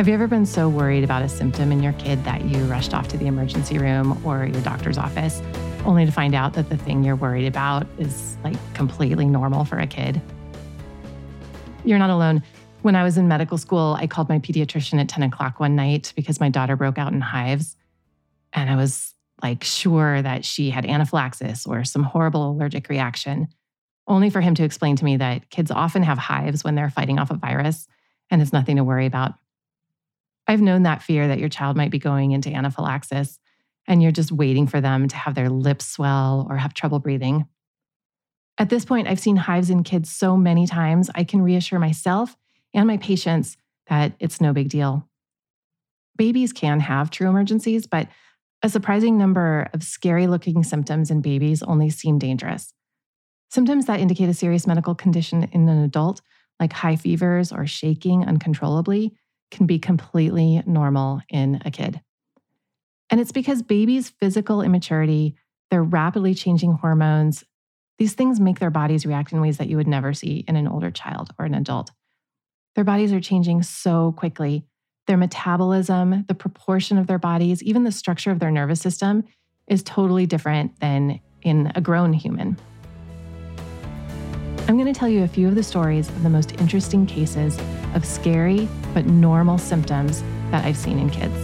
Have you ever been so worried about a symptom in your kid that you rushed off to the emergency room or your doctor's office only to find out that the thing you're worried about is like completely normal for a kid? You're not alone. When I was in medical school, I called my pediatrician at 10 o'clock one night because my daughter broke out in hives. And I was like sure that she had anaphylaxis or some horrible allergic reaction, only for him to explain to me that kids often have hives when they're fighting off a virus and it's nothing to worry about. I've known that fear that your child might be going into anaphylaxis and you're just waiting for them to have their lips swell or have trouble breathing. At this point, I've seen hives in kids so many times, I can reassure myself and my patients that it's no big deal. Babies can have true emergencies, but a surprising number of scary looking symptoms in babies only seem dangerous. Symptoms that indicate a serious medical condition in an adult, like high fevers or shaking uncontrollably, can be completely normal in a kid. And it's because babies' physical immaturity, their rapidly changing hormones, these things make their bodies react in ways that you would never see in an older child or an adult. Their bodies are changing so quickly their metabolism, the proportion of their bodies, even the structure of their nervous system is totally different than in a grown human. I'm going to tell you a few of the stories of the most interesting cases of scary but normal symptoms that I've seen in kids.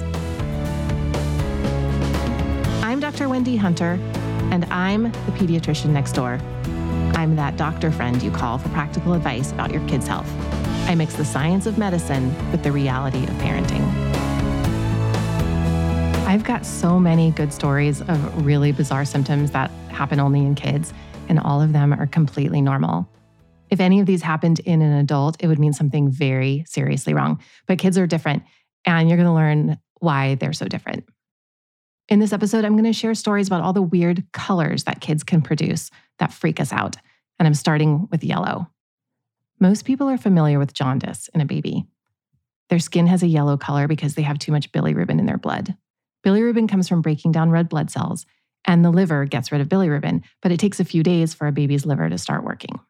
I'm Dr. Wendy Hunter, and I'm the pediatrician next door. I'm that doctor friend you call for practical advice about your kid's health. I mix the science of medicine with the reality of parenting. I've got so many good stories of really bizarre symptoms that happen only in kids, and all of them are completely normal. If any of these happened in an adult, it would mean something very seriously wrong. But kids are different, and you're going to learn why they're so different. In this episode, I'm going to share stories about all the weird colors that kids can produce that freak us out. And I'm starting with yellow. Most people are familiar with jaundice in a baby. Their skin has a yellow color because they have too much bilirubin in their blood. Bilirubin comes from breaking down red blood cells, and the liver gets rid of bilirubin, but it takes a few days for a baby's liver to start working.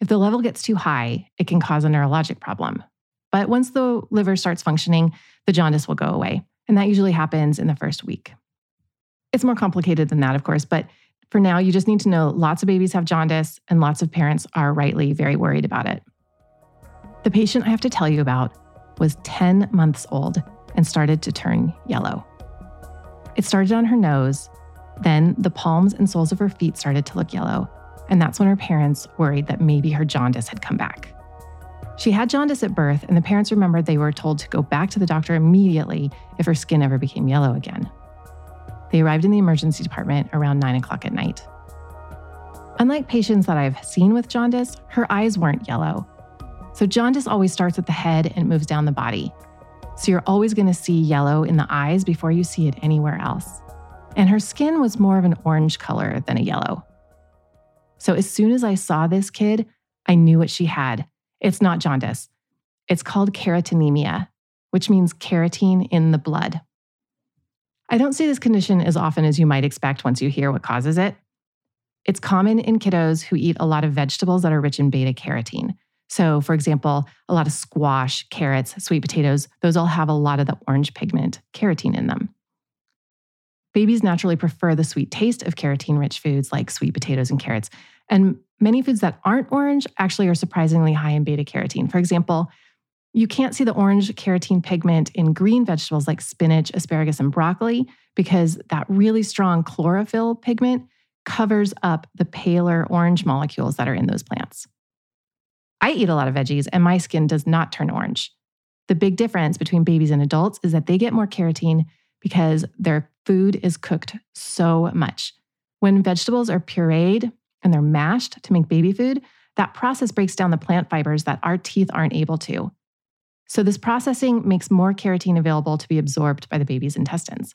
If the level gets too high, it can cause a neurologic problem. But once the liver starts functioning, the jaundice will go away, and that usually happens in the first week. It's more complicated than that, of course, but for now, you just need to know lots of babies have jaundice, and lots of parents are rightly very worried about it. The patient I have to tell you about was 10 months old and started to turn yellow. It started on her nose, then the palms and soles of her feet started to look yellow, and that's when her parents worried that maybe her jaundice had come back. She had jaundice at birth, and the parents remembered they were told to go back to the doctor immediately if her skin ever became yellow again. They arrived in the emergency department around 9 o'clock at night. Unlike patients that I've seen with jaundice, her eyes weren't yellow. So, jaundice always starts at the head and moves down the body. So, you're always going to see yellow in the eyes before you see it anywhere else. And her skin was more of an orange color than a yellow. So, as soon as I saw this kid, I knew what she had. It's not jaundice, it's called carotenemia, which means carotene in the blood. I don't see this condition as often as you might expect once you hear what causes it. It's common in kiddos who eat a lot of vegetables that are rich in beta carotene. So, for example, a lot of squash, carrots, sweet potatoes, those all have a lot of the orange pigment, carotene, in them. Babies naturally prefer the sweet taste of carotene rich foods like sweet potatoes and carrots. And many foods that aren't orange actually are surprisingly high in beta carotene. For example, you can't see the orange carotene pigment in green vegetables like spinach, asparagus, and broccoli because that really strong chlorophyll pigment covers up the paler orange molecules that are in those plants. I eat a lot of veggies and my skin does not turn orange. The big difference between babies and adults is that they get more carotene because their food is cooked so much. When vegetables are pureed and they're mashed to make baby food, that process breaks down the plant fibers that our teeth aren't able to. So, this processing makes more carotene available to be absorbed by the baby's intestines.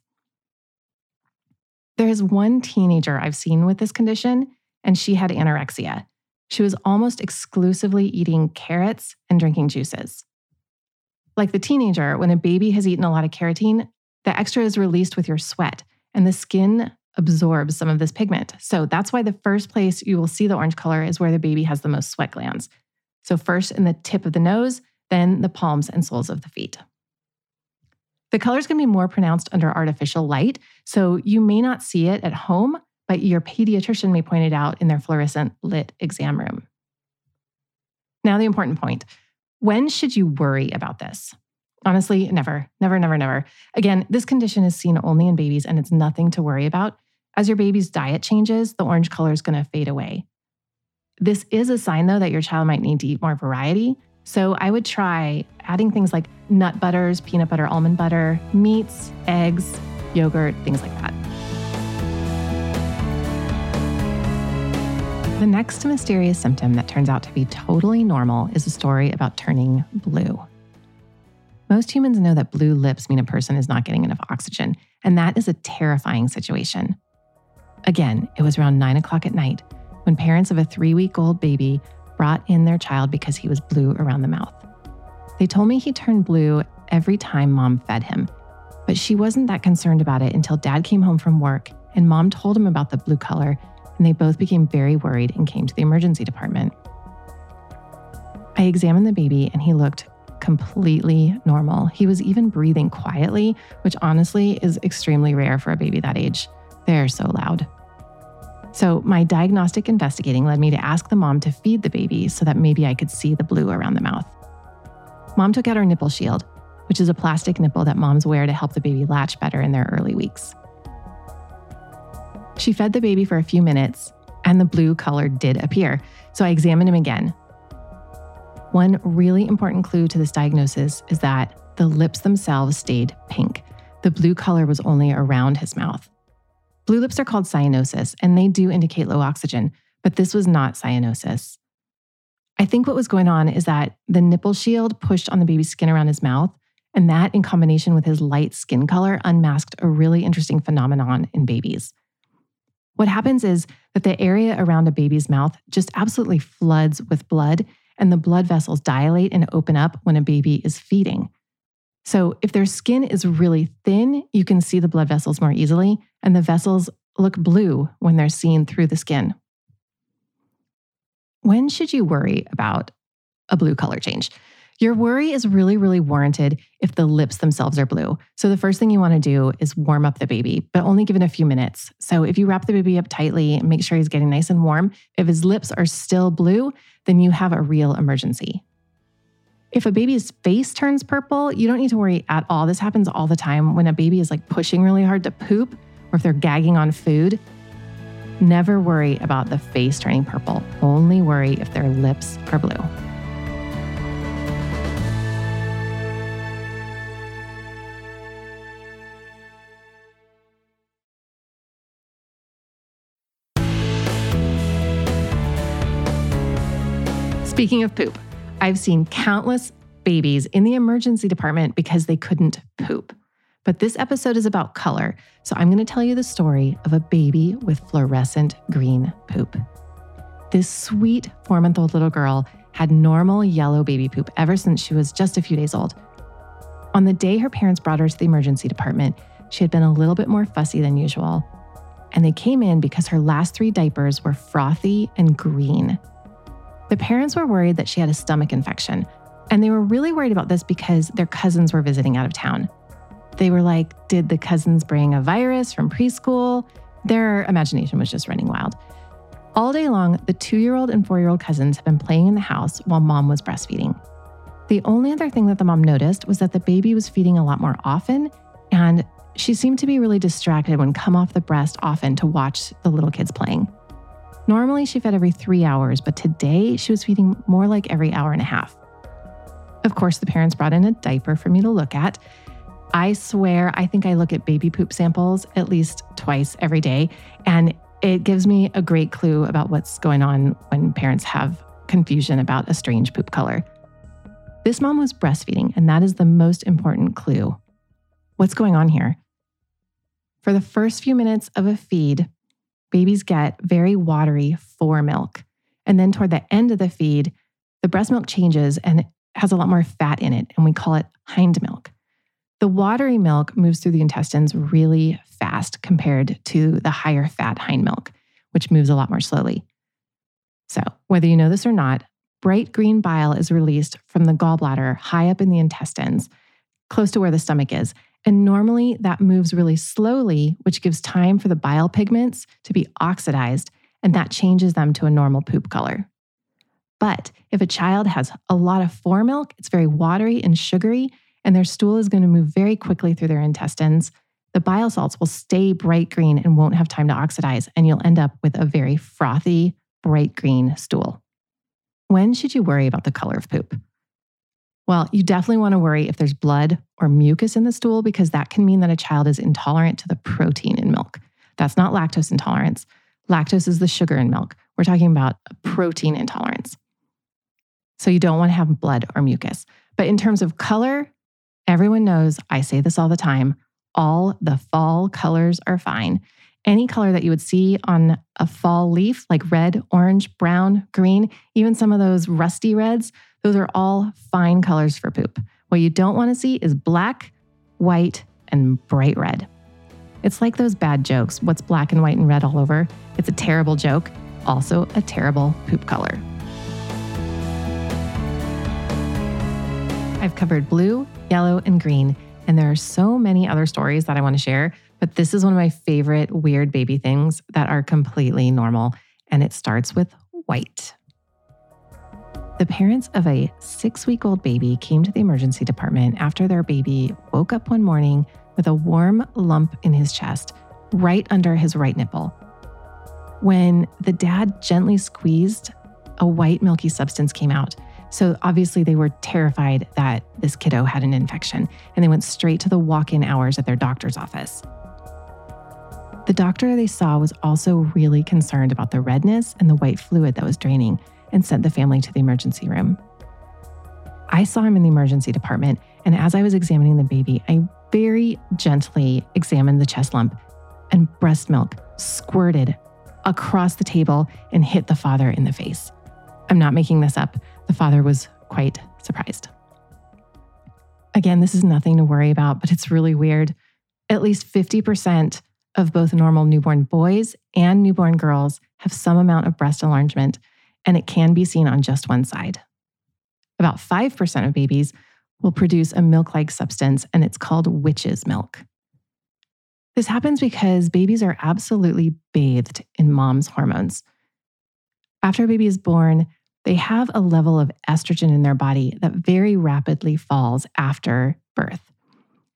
There is one teenager I've seen with this condition, and she had anorexia. She was almost exclusively eating carrots and drinking juices. Like the teenager, when a baby has eaten a lot of carotene, the extra is released with your sweat, and the skin absorbs some of this pigment. So that's why the first place you will see the orange color is where the baby has the most sweat glands. So, first in the tip of the nose, then the palms and soles of the feet. The color is going to be more pronounced under artificial light, so you may not see it at home, but your pediatrician may point it out in their fluorescent lit exam room. Now, the important point when should you worry about this? Honestly, never, never, never, never. Again, this condition is seen only in babies and it's nothing to worry about. As your baby's diet changes, the orange color is going to fade away. This is a sign, though, that your child might need to eat more variety. So I would try adding things like nut butters, peanut butter, almond butter, meats, eggs, yogurt, things like that. The next mysterious symptom that turns out to be totally normal is a story about turning blue. Most humans know that blue lips mean a person is not getting enough oxygen, and that is a terrifying situation. Again, it was around nine o'clock at night when parents of a three week old baby brought in their child because he was blue around the mouth. They told me he turned blue every time mom fed him, but she wasn't that concerned about it until dad came home from work and mom told him about the blue color, and they both became very worried and came to the emergency department. I examined the baby and he looked completely normal. He was even breathing quietly, which honestly is extremely rare for a baby that age. They're so loud. So, my diagnostic investigating led me to ask the mom to feed the baby so that maybe I could see the blue around the mouth. Mom took out her nipple shield, which is a plastic nipple that moms wear to help the baby latch better in their early weeks. She fed the baby for a few minutes, and the blue color did appear, so I examined him again. One really important clue to this diagnosis is that the lips themselves stayed pink. The blue color was only around his mouth. Blue lips are called cyanosis, and they do indicate low oxygen, but this was not cyanosis. I think what was going on is that the nipple shield pushed on the baby's skin around his mouth, and that in combination with his light skin color unmasked a really interesting phenomenon in babies. What happens is that the area around a baby's mouth just absolutely floods with blood, and the blood vessels dilate and open up when a baby is feeding. So, if their skin is really thin, you can see the blood vessels more easily, and the vessels look blue when they're seen through the skin. When should you worry about a blue color change? Your worry is really, really warranted if the lips themselves are blue. So, the first thing you want to do is warm up the baby, but only give it a few minutes. So, if you wrap the baby up tightly, make sure he's getting nice and warm. If his lips are still blue, then you have a real emergency. If a baby's face turns purple, you don't need to worry at all. This happens all the time when a baby is like pushing really hard to poop or if they're gagging on food. Never worry about the face turning purple. Only worry if their lips are blue. Speaking of poop, I've seen countless babies in the emergency department because they couldn't poop. But this episode is about color, so I'm going to tell you the story of a baby with fluorescent green poop. This sweet four month old little girl had normal yellow baby poop ever since she was just a few days old. On the day her parents brought her to the emergency department, she had been a little bit more fussy than usual. And they came in because her last three diapers were frothy and green. The parents were worried that she had a stomach infection, and they were really worried about this because their cousins were visiting out of town. They were like, Did the cousins bring a virus from preschool? Their imagination was just running wild. All day long, the two year old and four year old cousins had been playing in the house while mom was breastfeeding. The only other thing that the mom noticed was that the baby was feeding a lot more often, and she seemed to be really distracted when come off the breast often to watch the little kids playing. Normally, she fed every three hours, but today she was feeding more like every hour and a half. Of course, the parents brought in a diaper for me to look at. I swear, I think I look at baby poop samples at least twice every day, and it gives me a great clue about what's going on when parents have confusion about a strange poop color. This mom was breastfeeding, and that is the most important clue. What's going on here? For the first few minutes of a feed, babies get very watery fore milk. And then toward the end of the feed, the breast milk changes and has a lot more fat in it, and we call it hind milk. The watery milk moves through the intestines really fast compared to the higher fat hind milk, which moves a lot more slowly. So, whether you know this or not, bright green bile is released from the gallbladder high up in the intestines, close to where the stomach is. And normally that moves really slowly, which gives time for the bile pigments to be oxidized, and that changes them to a normal poop color. But if a child has a lot of fore milk, it's very watery and sugary, and their stool is going to move very quickly through their intestines. The bile salts will stay bright green and won't have time to oxidize, and you'll end up with a very frothy, bright green stool. When should you worry about the color of poop? Well, you definitely want to worry if there's blood or mucus in the stool because that can mean that a child is intolerant to the protein in milk. That's not lactose intolerance. Lactose is the sugar in milk. We're talking about protein intolerance. So you don't want to have blood or mucus. But in terms of color, everyone knows I say this all the time all the fall colors are fine. Any color that you would see on a fall leaf, like red, orange, brown, green, even some of those rusty reds, those are all fine colors for poop. What you don't want to see is black, white, and bright red. It's like those bad jokes. What's black and white and red all over? It's a terrible joke, also a terrible poop color. I've covered blue, yellow, and green, and there are so many other stories that I want to share, but this is one of my favorite weird baby things that are completely normal, and it starts with white. The parents of a six week old baby came to the emergency department after their baby woke up one morning with a warm lump in his chest, right under his right nipple. When the dad gently squeezed, a white milky substance came out. So obviously, they were terrified that this kiddo had an infection, and they went straight to the walk in hours at their doctor's office. The doctor they saw was also really concerned about the redness and the white fluid that was draining and sent the family to the emergency room. I saw him in the emergency department, and as I was examining the baby, I very gently examined the chest lump, and breast milk squirted across the table and hit the father in the face. I'm not making this up. The father was quite surprised. Again, this is nothing to worry about, but it's really weird. At least 50% of both normal newborn boys and newborn girls have some amount of breast enlargement, and it can be seen on just one side. About 5% of babies will produce a milk like substance, and it's called witch's milk. This happens because babies are absolutely bathed in mom's hormones. After a baby is born, they have a level of estrogen in their body that very rapidly falls after birth.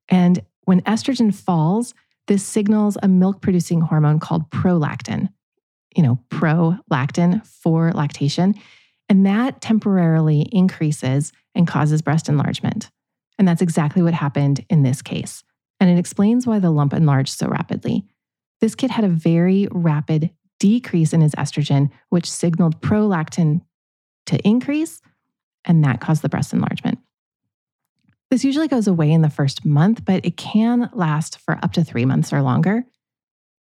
And when estrogen falls, this signals a milk producing hormone called prolactin you know, prolactin for lactation. And that temporarily increases and causes breast enlargement. And that's exactly what happened in this case. And it explains why the lump enlarged so rapidly. This kid had a very rapid decrease in his estrogen, which signaled prolactin to increase, and that caused the breast enlargement. This usually goes away in the first month, but it can last for up to three months or longer.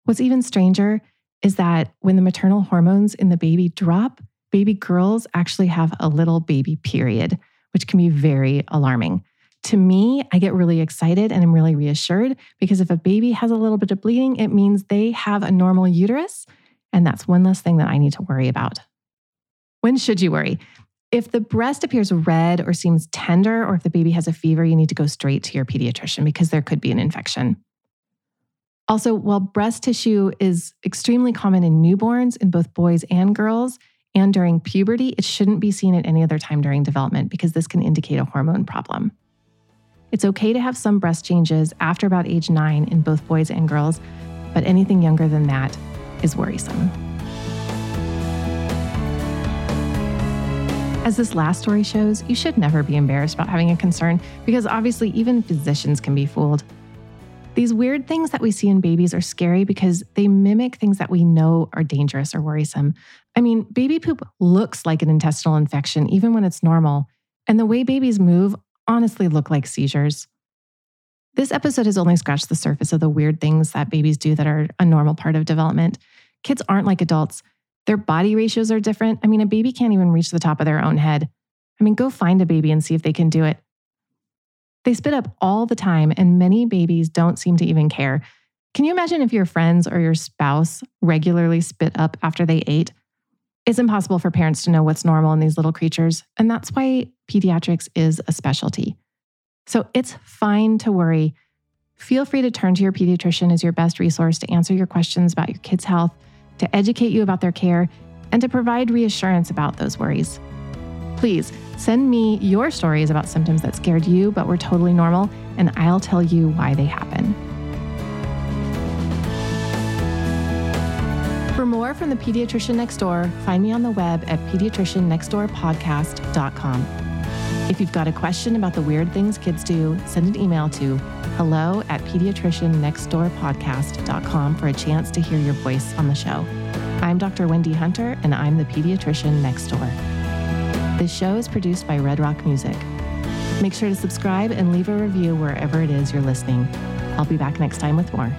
What's even stranger is that when the maternal hormones in the baby drop, baby girls actually have a little baby period, which can be very alarming. To me, I get really excited and I'm really reassured because if a baby has a little bit of bleeding, it means they have a normal uterus. And that's one less thing that I need to worry about. When should you worry? If the breast appears red or seems tender, or if the baby has a fever, you need to go straight to your pediatrician because there could be an infection. Also, while breast tissue is extremely common in newborns, in both boys and girls, and during puberty, it shouldn't be seen at any other time during development because this can indicate a hormone problem. It's okay to have some breast changes after about age nine in both boys and girls, but anything younger than that is worrisome. As this last story shows, you should never be embarrassed about having a concern because obviously, even physicians can be fooled. These weird things that we see in babies are scary because they mimic things that we know are dangerous or worrisome. I mean, baby poop looks like an intestinal infection, even when it's normal. And the way babies move honestly look like seizures. This episode has only scratched the surface of the weird things that babies do that are a normal part of development. Kids aren't like adults. Their body ratios are different. I mean, a baby can't even reach the top of their own head. I mean, go find a baby and see if they can do it. They spit up all the time, and many babies don't seem to even care. Can you imagine if your friends or your spouse regularly spit up after they ate? It's impossible for parents to know what's normal in these little creatures, and that's why pediatrics is a specialty. So it's fine to worry Feel free to turn to your pediatrician as your best resource to answer your questions about your kids' health, to educate you about their care, and to provide reassurance about those worries. Please send me your stories about symptoms that scared you but were totally normal, and I'll tell you why they happen. For more from the Pediatrician Next Door, find me on the web at pediatriciannextdoorpodcast.com. If you've got a question about the weird things kids do, send an email to hello at pediatriciannextdoorpodcast.com for a chance to hear your voice on the show. I'm Dr. Wendy Hunter, and I'm the pediatrician next door. This show is produced by Redd Rock Music. Make sure to subscribe and leave a review wherever it is you're listening. I'll be back next time with more.